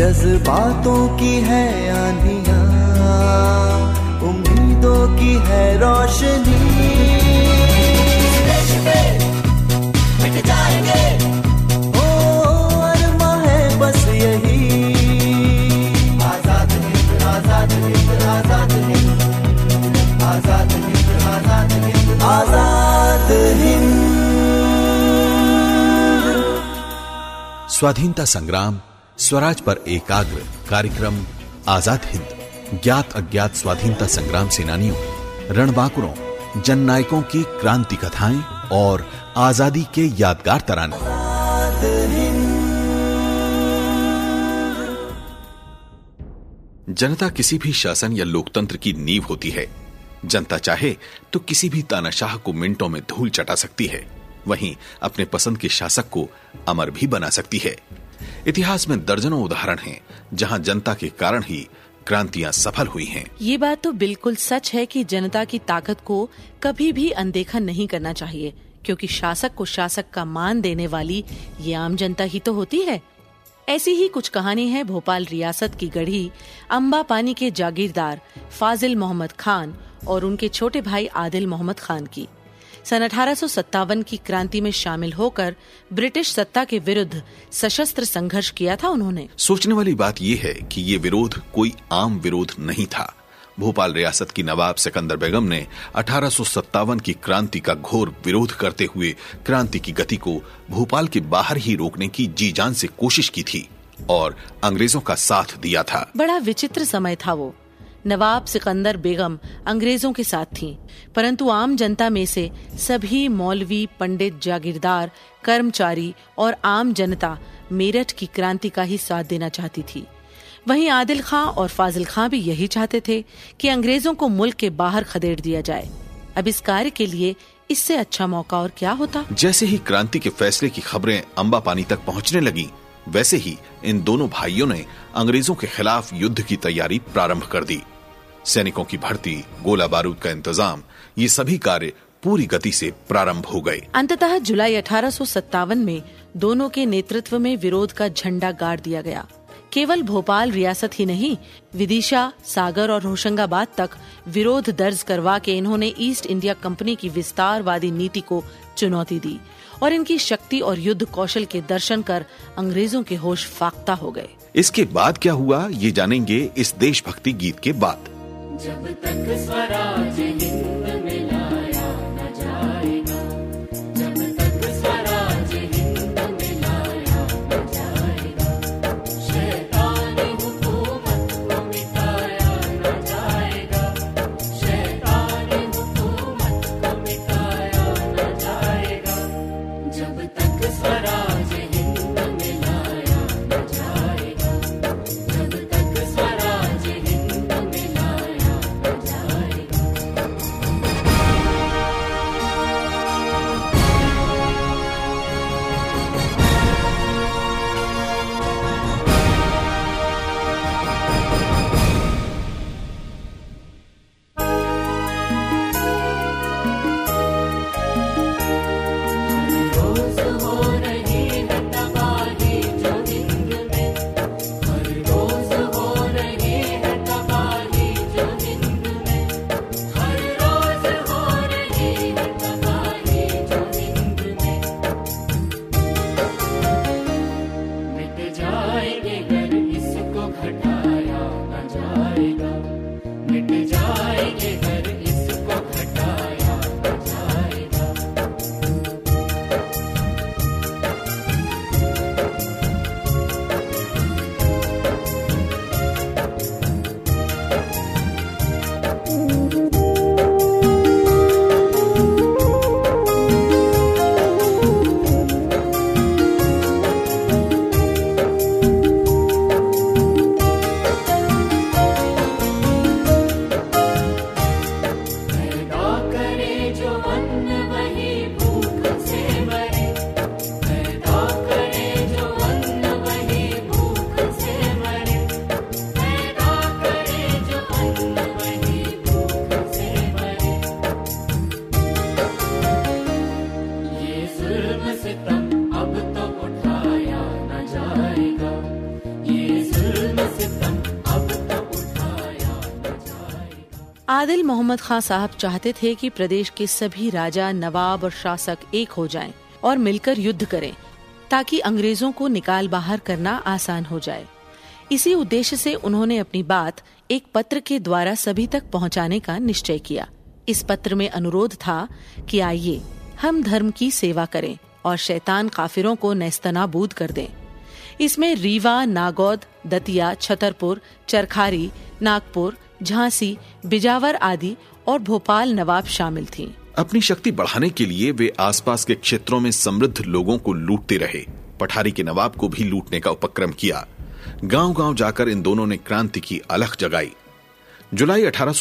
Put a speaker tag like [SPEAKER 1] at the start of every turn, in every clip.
[SPEAKER 1] जज्बातों की है आंधिया उम्मीदों की है रोशनी। मिट जाएँगे। ओ अरमा है बस यही। आज़ाद हिंद आज़ाद हिंद आज़ाद हिंद। आज़ाद हिंद आज़ाद हिंद। आज़ाद हिंद।
[SPEAKER 2] स्वाधीनता संग्राम स्वराज पर एकाग्र कार्यक्रम, आज़ाद हिंद, ज्ञात अज्ञात स्वाधीनता संग्राम सेनानियों, रणबांकुरों जन नायकों की क्रांति कथाएँ और आज़ादी के यादगार तराने। जनता किसी भी शासन या लोकतंत्र की नींव होती है। जनता चाहे तो किसी भी तानाशाह को मिनटों में धूल चटा सकती है। वहीं अपने पसंद के शासक को अमर भी बना सकती है। इतिहास में दर्जनों उदाहरण हैं, जहाँ जनता के कारण ही क्रांतियाँ सफल हुई हैं।
[SPEAKER 3] ये बात तो बिल्कुल सच है कि जनता की ताकत को कभी भी अनदेखा नहीं करना चाहिए, क्योंकि शासक को शासक का मान देने वाली ये आम जनता ही तो होती है। ऐसी ही कुछ कहानी है भोपाल रियासत की गढ़ी अम्बा पानी के जागीरदार फाजिल मोहम्मद खान और उनके छोटे भाई आदिल मोहम्मद खान की। सन अठारह की क्रांति में शामिल होकर ब्रिटिश सत्ता के विरुद्ध सशस्त्र संघर्ष किया था उन्होंने।
[SPEAKER 2] सोचने वाली बात यह है कि ये विरोध कोई आम विरोध नहीं था। भोपाल रियासत की नवाब सिकंदर बेगम ने अठारह सौ सत्तावन की क्रांति का घोर विरोध करते हुए क्रांति की गति को भोपाल के बाहर ही रोकने की जी जान से कोशिश की थी और अंग्रेज़ों का साथ दिया था।
[SPEAKER 3] बड़ा विचित्र समय था वो। नवाब सिकंदर बेगम अंग्रेज़ों के साथ थीं, परंतु आम जनता में से सभी मौलवी पंडित जागीरदार कर्मचारी और आम जनता मेरठ की क्रांति का ही साथ देना चाहती थी। वहीं आदिल खां और फाजिल खां भी यही चाहते थे कि अंग्रेज़ों को मुल्क के बाहर खदेड़ दिया जाए। अब इस कार्य के लिए इससे अच्छा मौका और क्या होता?
[SPEAKER 2] जैसे ही क्रांति के फैसले की खबरें अम्बा पानी तक पहुँचने लगी वैसे ही इन दोनों भाइयों ने अंग्रेज़ों के खिलाफ युद्ध की तैयारी प्रारंभ कर दी। सैनिकों की भर्ती, गोला बारूद का इंतज़ाम, ये सभी कार्य पूरी गति से प्रारंभ हो गए।
[SPEAKER 3] अंततः जुलाई अठारह सौ सत्तावन में दोनों के नेतृत्व में विरोध का झंडा गाड़ दिया गया। केवल भोपाल रियासत ही नहीं, विदिशा, सागर और होशंगाबाद तक विरोध दर्ज करवा के इन्होंने ईस्ट इंडिया कंपनी की विस्तारवादी नीति को चुनौती दी। और इनकी शक्ति और युद्ध कौशल के दर्शन कर अंग्रेज़ों के होश फाख्ता हो गए।
[SPEAKER 2] इसके बाद क्या हुआ ये जानेंगे इस देशभक्ति गीत के बाद।
[SPEAKER 4] जब तक स्वराज हिंद में
[SPEAKER 3] आदिल मोहम्मद खान साहब चाहते थे कि प्रदेश के सभी राजा, नवाब और शासक एक हो जाएँ और मिलकर युद्ध करें, ताकि अंग्रेज़ों को निकाल बाहर करना आसान हो जाए। इसी उद्देश्य से उन्होंने अपनी बात एक पत्र के द्वारा सभी तक पहुँचाने का निश्चय किया। इस पत्र में अनुरोध था कि आइए, हम धर्म की सेवा करें और शैतान काफिरों को नेस्तनाबूद कर दें। इसमें रीवा, नागौद, दतिया, छतरपुर, चरखारी, नागपुर झांसी, बिजावर आदि और भोपाल नवाब शामिल थीं।
[SPEAKER 2] अपनी शक्ति बढ़ाने के लिए वे आसपास के क्षेत्रों में समृद्ध लोगों को लूटते रहे। पठारी के नवाब को भी लूटने का उपक्रम किया। गांव-गांव जाकर इन दोनों ने क्रांति की अलख जगाई। जुलाई अठारह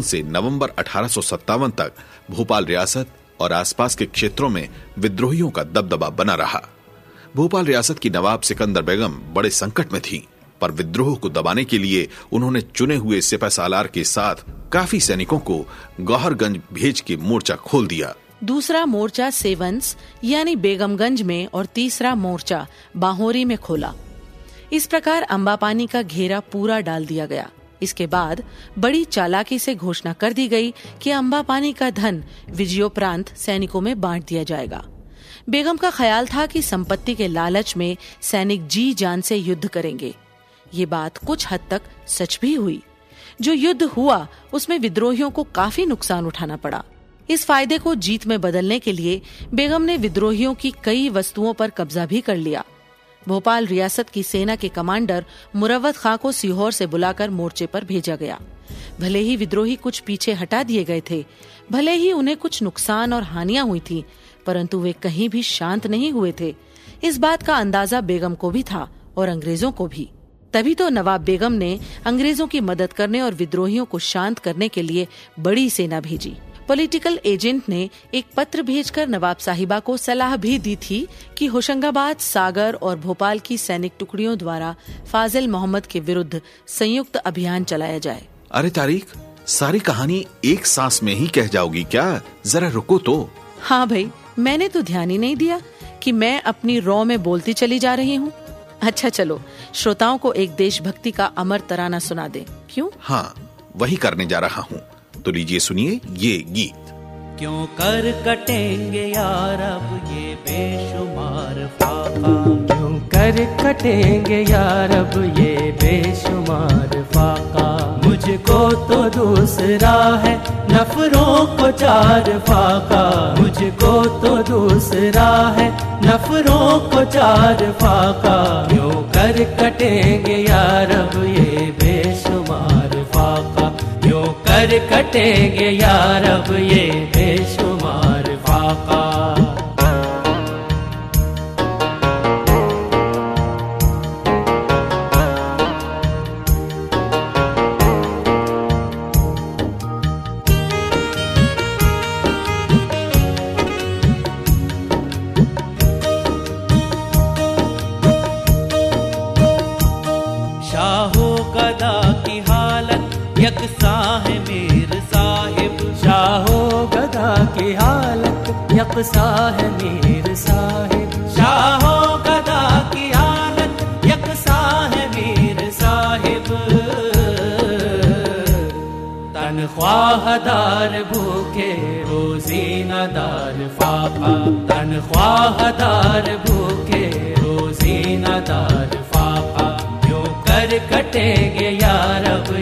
[SPEAKER 2] से नवंबर अठारह तक भोपाल रियासत और आसपास के क्षेत्रों में विद्रोहियों का दबदबा बना रहा। भोपाल रियासत की नवाब सिकंदर बेगम बड़े संकट में थी। पर विद्रोह को दबाने के लिए उन्होंने चुने हुए सिपह सालार के साथ काफ़ी सैनिकों को गौहरगंज भेज के मोर्चा खोल दिया।
[SPEAKER 3] दूसरा मोर्चा सेवंस, यानी बेगमगंज में, और तीसरा मोर्चा बाहोरी में खोला। इस प्रकार अंबापानी का घेरा पूरा डाल दिया गया। इसके बाद बड़ी चालाकी से घोषणा कर दी गई कि अंबापानी का धन विजयोपरांत सैनिकों में बांट दिया जाएगा। बेगम का ख्याल था कि संपत्ति के लालच में सैनिक जी जान से युद्ध करेंगे। ये बात कुछ हद तक सच भी हुई। जो युद्ध हुआ, उसमें विद्रोहियों को काफ़ी नुकसान उठाना पड़ा। इस फ़ायदे को जीत में बदलने के लिए बेगम ने विद्रोहियों की कई वस्तुओं पर कब्जा भी कर लिया। भोपाल रियासत की सेना के कमांडर मुरवत खां को सीहोर से बुलाकर मोर्चे पर भेजा गया। भले ही विद्रोही कुछ पीछे हटा दिए गए थे, भले ही उन्हें कुछ नुकसान और हानियाँ हुई थी, परंतु वे कहीं भी शांत नहीं हुए थे। इस बात का अंदाज़ा बेगम को भी था और अंग्रेज़ों को भी। तभी तो नवाब बेगम ने अंग्रेज़ों की मदद करने और विद्रोहियों को शांत करने के लिए बड़ी सेना भेजी। पॉलिटिकल एजेंट ने एक पत्र भेजकर नवाब साहिबा को सलाह भी दी थी कि होशंगाबाद सागर और भोपाल की सैनिक टुकड़ियों द्वारा फाजिल मोहम्मद के विरुद्ध संयुक्त अभियान चलाया जाए।
[SPEAKER 2] अरे तारीख सारी कहानी एक सांस में ही कह जाओगी क्या? जरा रुको तो।
[SPEAKER 3] हाँ भाई मैंने तो ध्यान ही नहीं दिया कि मैं अपनी रॉ में बोलती चली जा रही हूँ। अच्छा चलो। श्रोताओं को एक देशभक्ति का अमर तराना सुना दे। क्यों?
[SPEAKER 2] हाँ वही करने जा रहा हूँ। तो लीजिए सुनिए ये गीत।
[SPEAKER 4] क्यों कर कटेंगे यार अब ये बेशुमार फाका क्यों कर कटेंगे यार अब ये बेशुमार फाका मुझको तो दूसरा है नफरों को चार फाका, मुझको तो दूसरा है। नफरों को चार फाका यो कर कटेंगे यार अब ये बेशुमार फाका? यो कर कटेंगे यार अब ये बेशुमार हालत यकसा है मीर साहिब। शाहो गदा की हालत यकसा है मीर साहिब। तनख्वाहदार भूखे रोजी नदार फाका तनख्वाहदार भूखे रोजी नदार फाका क्यों कर कटेंगे यार अब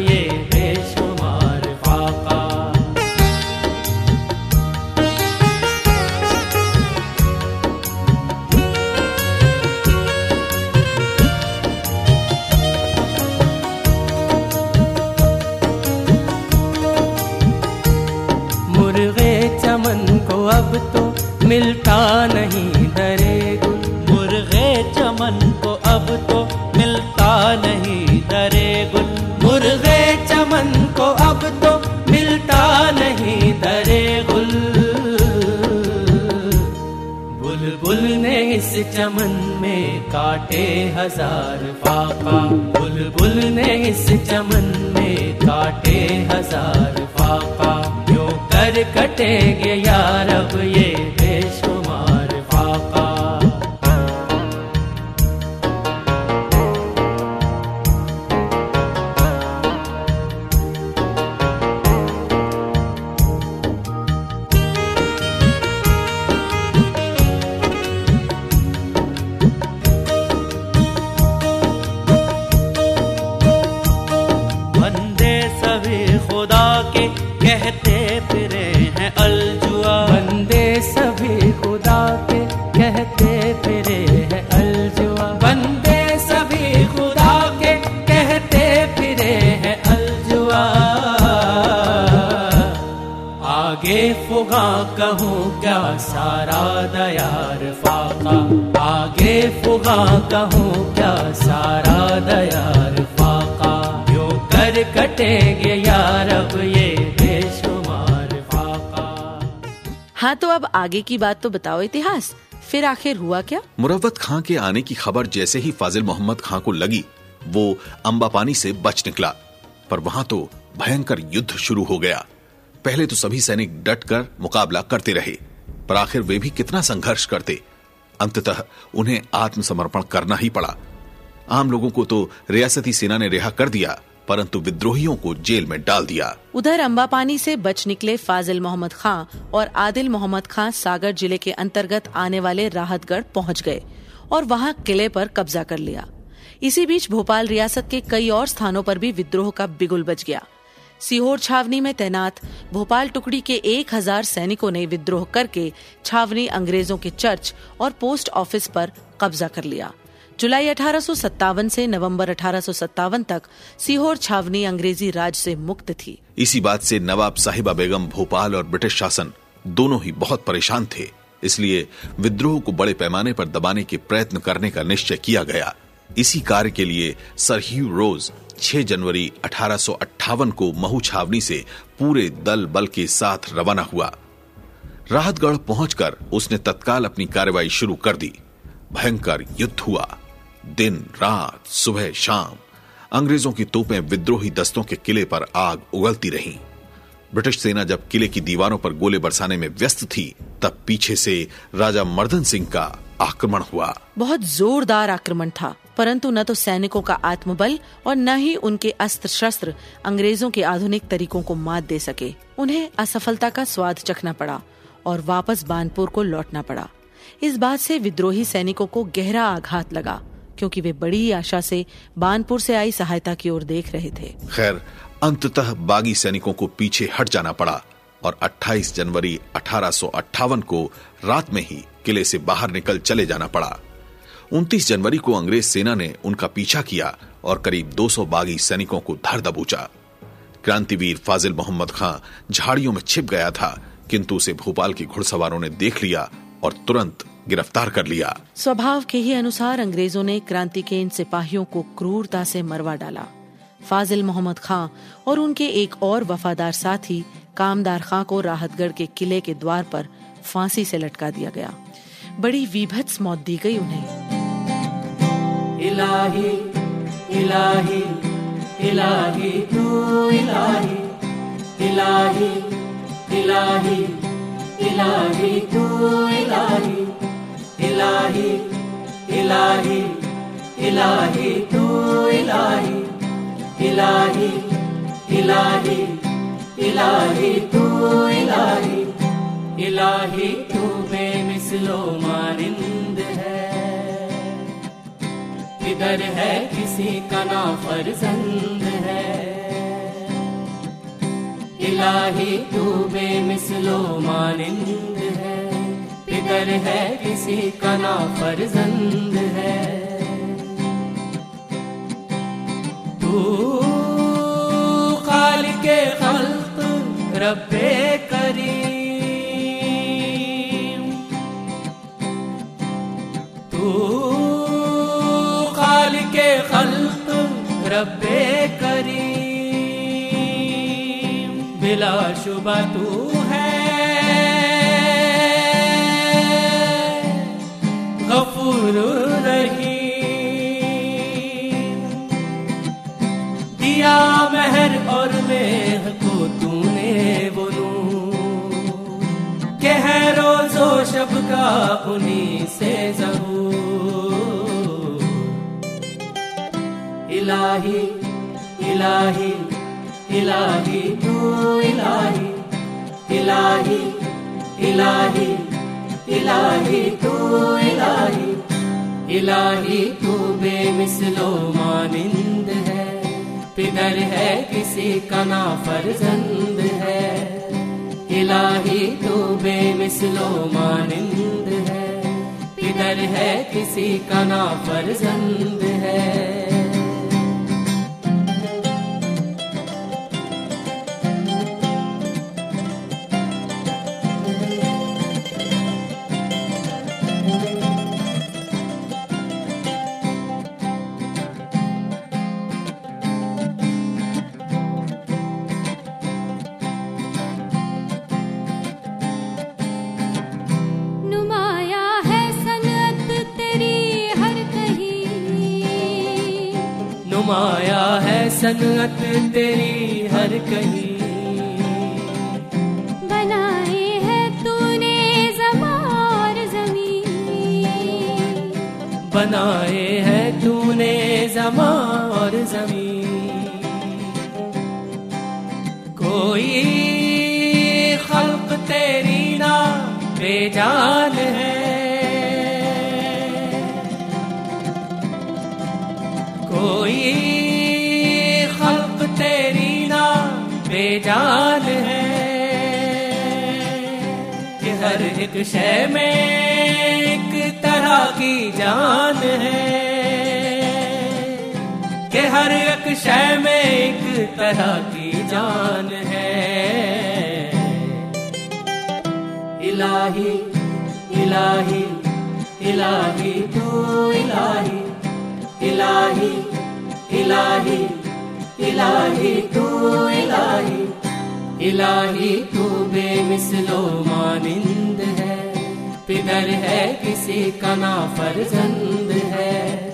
[SPEAKER 4] मिलता नहीं दरे गुल मुर्गे चमन को अब तो मिलता नहीं दरे गुल मुर्गे चमन को अब तो मिलता नहीं दरे गुल बुलबुल ने इस चमन में काटे हज़ार फाका बुलबुल ने इस चमन में काटे हज़ार फाका क्यों कर कटेंगे यार अब ये सारा दयार फाका। आगे फुगा कहूँ क्या सारा दयार फाका? क्यों कर कटेंगे यार अब ये बेशुमार फाका।
[SPEAKER 3] हाँ तो अब आगे की बात तो बताओ इतिहास। फिर आखिर हुआ क्या?
[SPEAKER 2] मुरवत खां के आने की खबर जैसे ही फाजिल मोहम्मद खां को लगी वो अंबापानी से बच निकला। पर वहाँ तो भयंकर युद्ध शुरू हो गया। पहले तो सभी सैनिक डट कर मुकाबला करते रहे। पर आखिर वे भी कितना संघर्ष करते। अंततः उन्हें आत्मसमर्पण करना ही पड़ा। आम लोगों को तो रियासती सेना ने रिहा कर दिया, परंतु विद्रोहियों को जेल में डाल दिया।
[SPEAKER 3] उधर अंबापानी से बच निकले फाजिल मोहम्मद खां और आदिल मोहम्मद खां सागर ज़िले के अंतर्गत आने वाले राहतगढ़ पहुँच गए और वहाँ किले पर कब्जा कर लिया। इसी बीच भोपाल रियासत के कई और स्थानों पर भी विद्रोह का बिगुल बच गया। सीहोर छावनी में तैनात भोपाल टुकड़ी के एक हज़ार सैनिकों ने विद्रोह करके छावनी अंग्रेज़ों के चर्च और पोस्ट ऑफ़िस पर कब्जा कर लिया। जुलाई अठारह से नवंबर अठारह सौ सत्तावन तक सीहोर छावनी अंग्रेज़ी राज से मुक्त थी।
[SPEAKER 2] इसी बात से नवाब साहिबा बेगम भोपाल और ब्रिटिश शासन दोनों ही बहुत परेशान थे, इसलिए विद्रोह को बड़े पैमाने पर दबाने के प्रयत्न करने का निश्चय किया गया। इसी कार्य के लिए सर ह्यू रोज 6 जनवरी अठारह सौ अट्ठावन को महू छावनी से पूरे दल बल के साथ रवाना हुआ। राहतगढ़ पहुंचकर उसने तत्काल अपनी कार्रवाई शुरू कर दी। भयंकर युद्ध हुआ। दिन, रात, सुबह, शाम, अंग्रेज़ों की तोपें विद्रोही दस्तों के किले पर आग उगलती रहीं। ब्रिटिश सेना जब किले की दीवारों पर गोले बरसाने में व्यस्त थी, तब पीछे से राजा मर्दन सिंह का आक्रमण हुआ।
[SPEAKER 3] बहुत जोरदार आक्रमण था। परंतु न तो सैनिकों का आत्मबल और न ही उनके अस्त्र शस्त्र अंग्रेज़ों के आधुनिक तरीकों को मात दे सके। उन्हें असफलता का स्वाद चखना पड़ा और वापस बानपुर को लौटना पड़ा। इस बात से विद्रोही सैनिकों को गहरा आघात लगा, क्योंकि वे बड़ी आशा से बानपुर से आई सहायता की ओर देख रहे थे।
[SPEAKER 2] खैर, अंततः बागी सैनिकों को पीछे हट जाना पड़ा और 28 जनवरी अठारह सौ अट्ठावन को रात में ही किले से बाहर निकल चले जाना पड़ा। 29 जनवरी को अंग्रेज़ सेना ने उनका पीछा किया और करीब 200 बागी सैनिकों को धर दबोचा। क्रांतिवीर फाजिल मोहम्मद खां झाड़ियों में छिप गया था, किंतु उसे भोपाल के घुड़सवारों ने देख लिया और तुरंत गिरफ़्तार कर लिया।
[SPEAKER 3] स्वभाव के ही अनुसार अंग्रेज़ों ने क्रांति के इन सिपाहियों को क्रूरता से मरवा डाला। फाजिल मोहम्मद खां और उनके एक और वफादार साथी, कामदार खां को राहतगढ़ के किले के द्वार पर फांसी से लटका दिया गया। बड़ी विभत्स मौत दी गई उन्हें।
[SPEAKER 4] इलाही इलाही इलाही तू इलाही इलाही इलाही इलाही तू इलाही इलाही इलाही इलाही तू इलाही इलाही इलाही इलाही तू इलाही इलाही तू बेमिसलो मानिंद है किधर है, किसी का ना फर्जंद है। इलाही तू बेमिसलो मानिंद है। फिकर है, किसी का ना फर्जंद है। तू खाल के खल्क, रब्बे शुबा तू है। गफूर रही दिया महर और मेह को तूने बोलू कह रोजो शब का उन्हीं से जहूर इलाही इलाही इलाही, तू इलाही इलाही इलाही इलाही, तू इलाही इलाही, तू बेमिसलो मानिंद है। पिदर है किसी का ना फर्जंद है। इलाही, तू बेमिसलो मानिंद है। पिदर है किसी का ना फर्जंद है। सनअत तेरी हर कहीं।
[SPEAKER 5] बनाए है तूने जमा और ज़मीन।
[SPEAKER 4] बनाए है तूने जमा और ज़मीन। कोई खल्क तेरी ना बेजान है। बेजान है कि हर एक शय में एक तरह की जान है कि हर एक शय में एक तरह की जान है। इलाही इलाही इलाही, तू इलाही इलाही इलाही इलाही, तू इलाही इलाही, तू बेमिसलो मानिंद है। पिदर है किसी का ना फर्जंद है।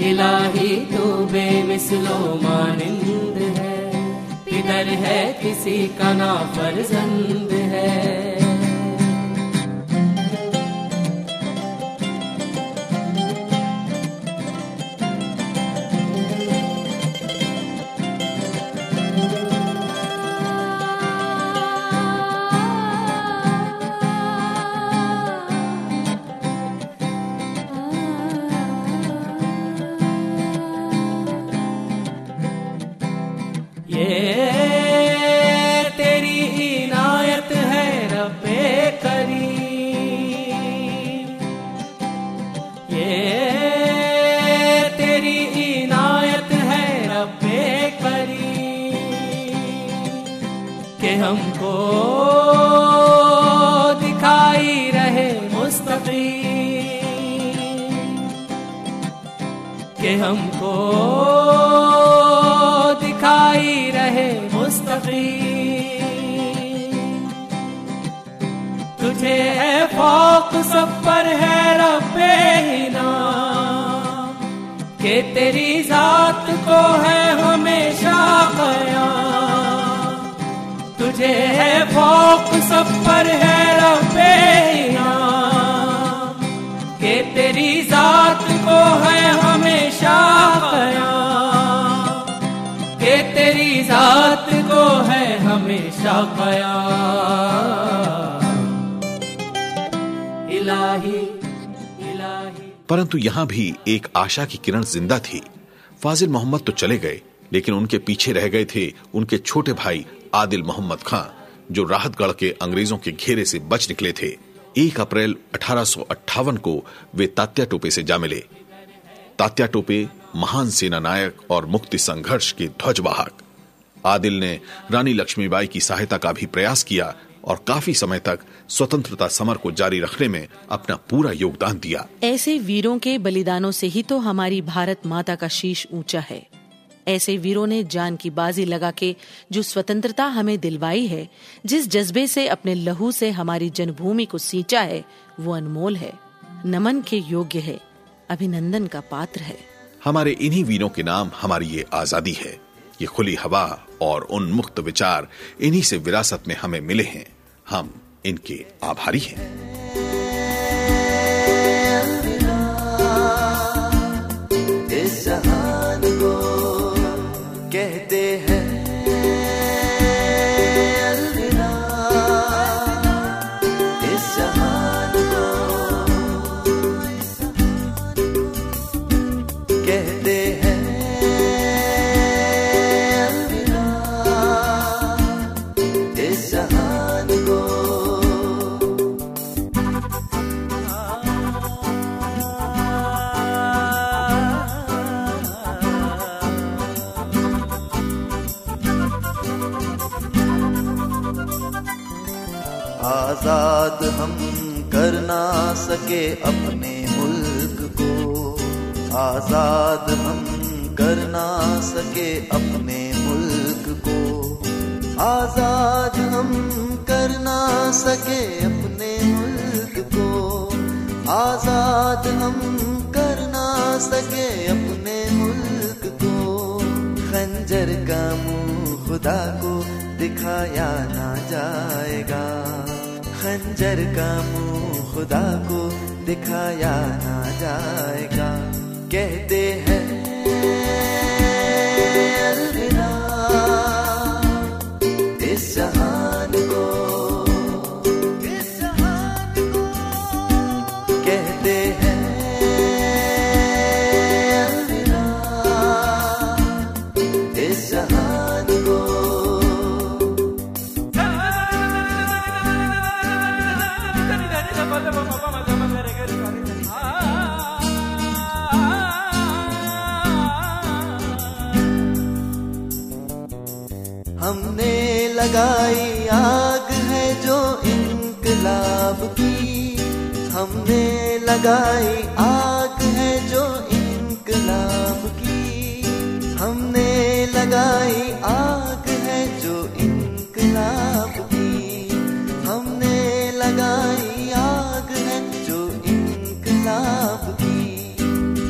[SPEAKER 4] इलाही, तू बेमिसलो मानिंद है। पिदर है किसी का ना फर्जंद है। कि हमको दिखाई रहे मुस्तकीम। तुझे है फौक सब पर है इनाम कि तेरी जात को है हमेशा कयाम। तुझे है फौक सब पर है इनाम कि तेरी जात को है कयाम कि तेरी जात को है हमेशा कयाम इलाही।
[SPEAKER 2] परंतु यहाँ भी एक आशा की किरण ज़िंदा थी। फाजिल मोहम्मद तो चले गए, लेकिन उनके पीछे रह गए थे उनके छोटे भाई आदिल मोहम्मद खां, जो राहतगढ़ के अंग्रेज़ों के घेरे से बच निकले थे। एक अप्रैल अठारह सौ अट्ठावन को वे तात्या टोपे से जा मिले। तात्या टोपे महान सेना नायक और मुक्ति संघर्ष के ध्वजवाहक। आदिल ने रानी लक्ष्मीबाई की सहायता का भी प्रयास किया और काफ़ी समय तक स्वतंत्रता समर को जारी रखने में अपना पूरा योगदान दिया।
[SPEAKER 3] ऐसे वीरों के बलिदानों से ही तो हमारी भारत माता का शीश ऊँचा है। ऐसे वीरों ने जान की बाजी लगा के जो स्वतंत्रता हमें दिलवाई है, जिस जज्बे से अपने लहू से हमारी जन्मभूमि को सींचा है, वो अनमोल है। नमन के योग्य है। अभिनंदन का पात्र है।
[SPEAKER 2] हमारे इन्हीं वीरों के नाम हमारी ये आज़ादी है। ये खुली हवा और उन मुक्त विचार इन्हीं से विरासत में हमें मिले हैं। हम इनके आभारी हैं।
[SPEAKER 1] आज़ाद हम कर ना सके अपने मुल्क को। आज़ाद हम कर ना सके अपने मुल्क को। आज़ाद हम कर ना सके अपने मुल्क को। आज़ाद हम कर ना सके अपने मुल्क को। खंजर का मुँह खुदा को दिखाया ना जाएगा। खंजर का मुँह खुदा को दिखाया ना जाएगा। कहते हैं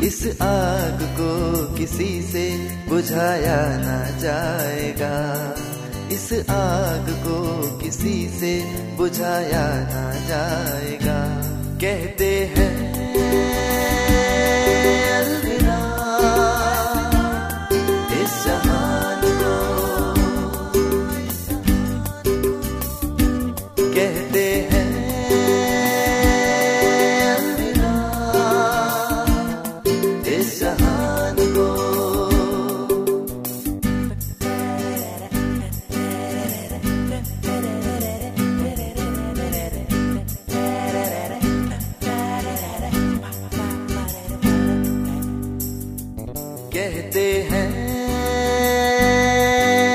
[SPEAKER 1] इस आग को किसी से बुझाया ना जाएगा। इस आग को किसी से बुझाया ना जाएगा। कहते हैं कहते हैं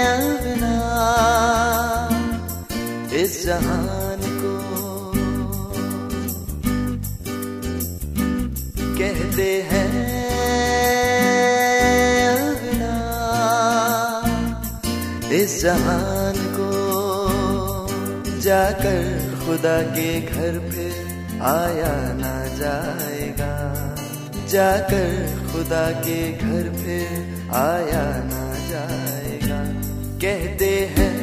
[SPEAKER 1] अलविदा इस जहान को कहते हैं अलविदा इस जहान को जाकर खुदा के घर पे आया ना जाएगा, जाकर खुदा के घर फिर आया ना जाएगा। कहते हैं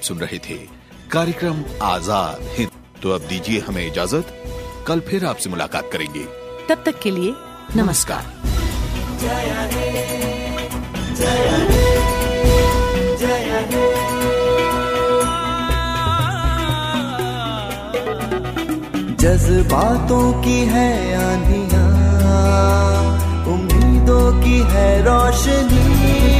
[SPEAKER 2] आप सुन रहे थे कार्यक्रम आज़ाद हिंद। तो अब दीजिए हमें इजाज़त। कल फिर आपसे मुलाकात करेंगे।
[SPEAKER 3] तब तक के लिए नमस्कार।
[SPEAKER 1] जज्बातों की है आंधियाँ उम्मीदों की है रोशनी।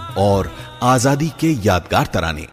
[SPEAKER 2] और आज़ादी के यादगार तराने।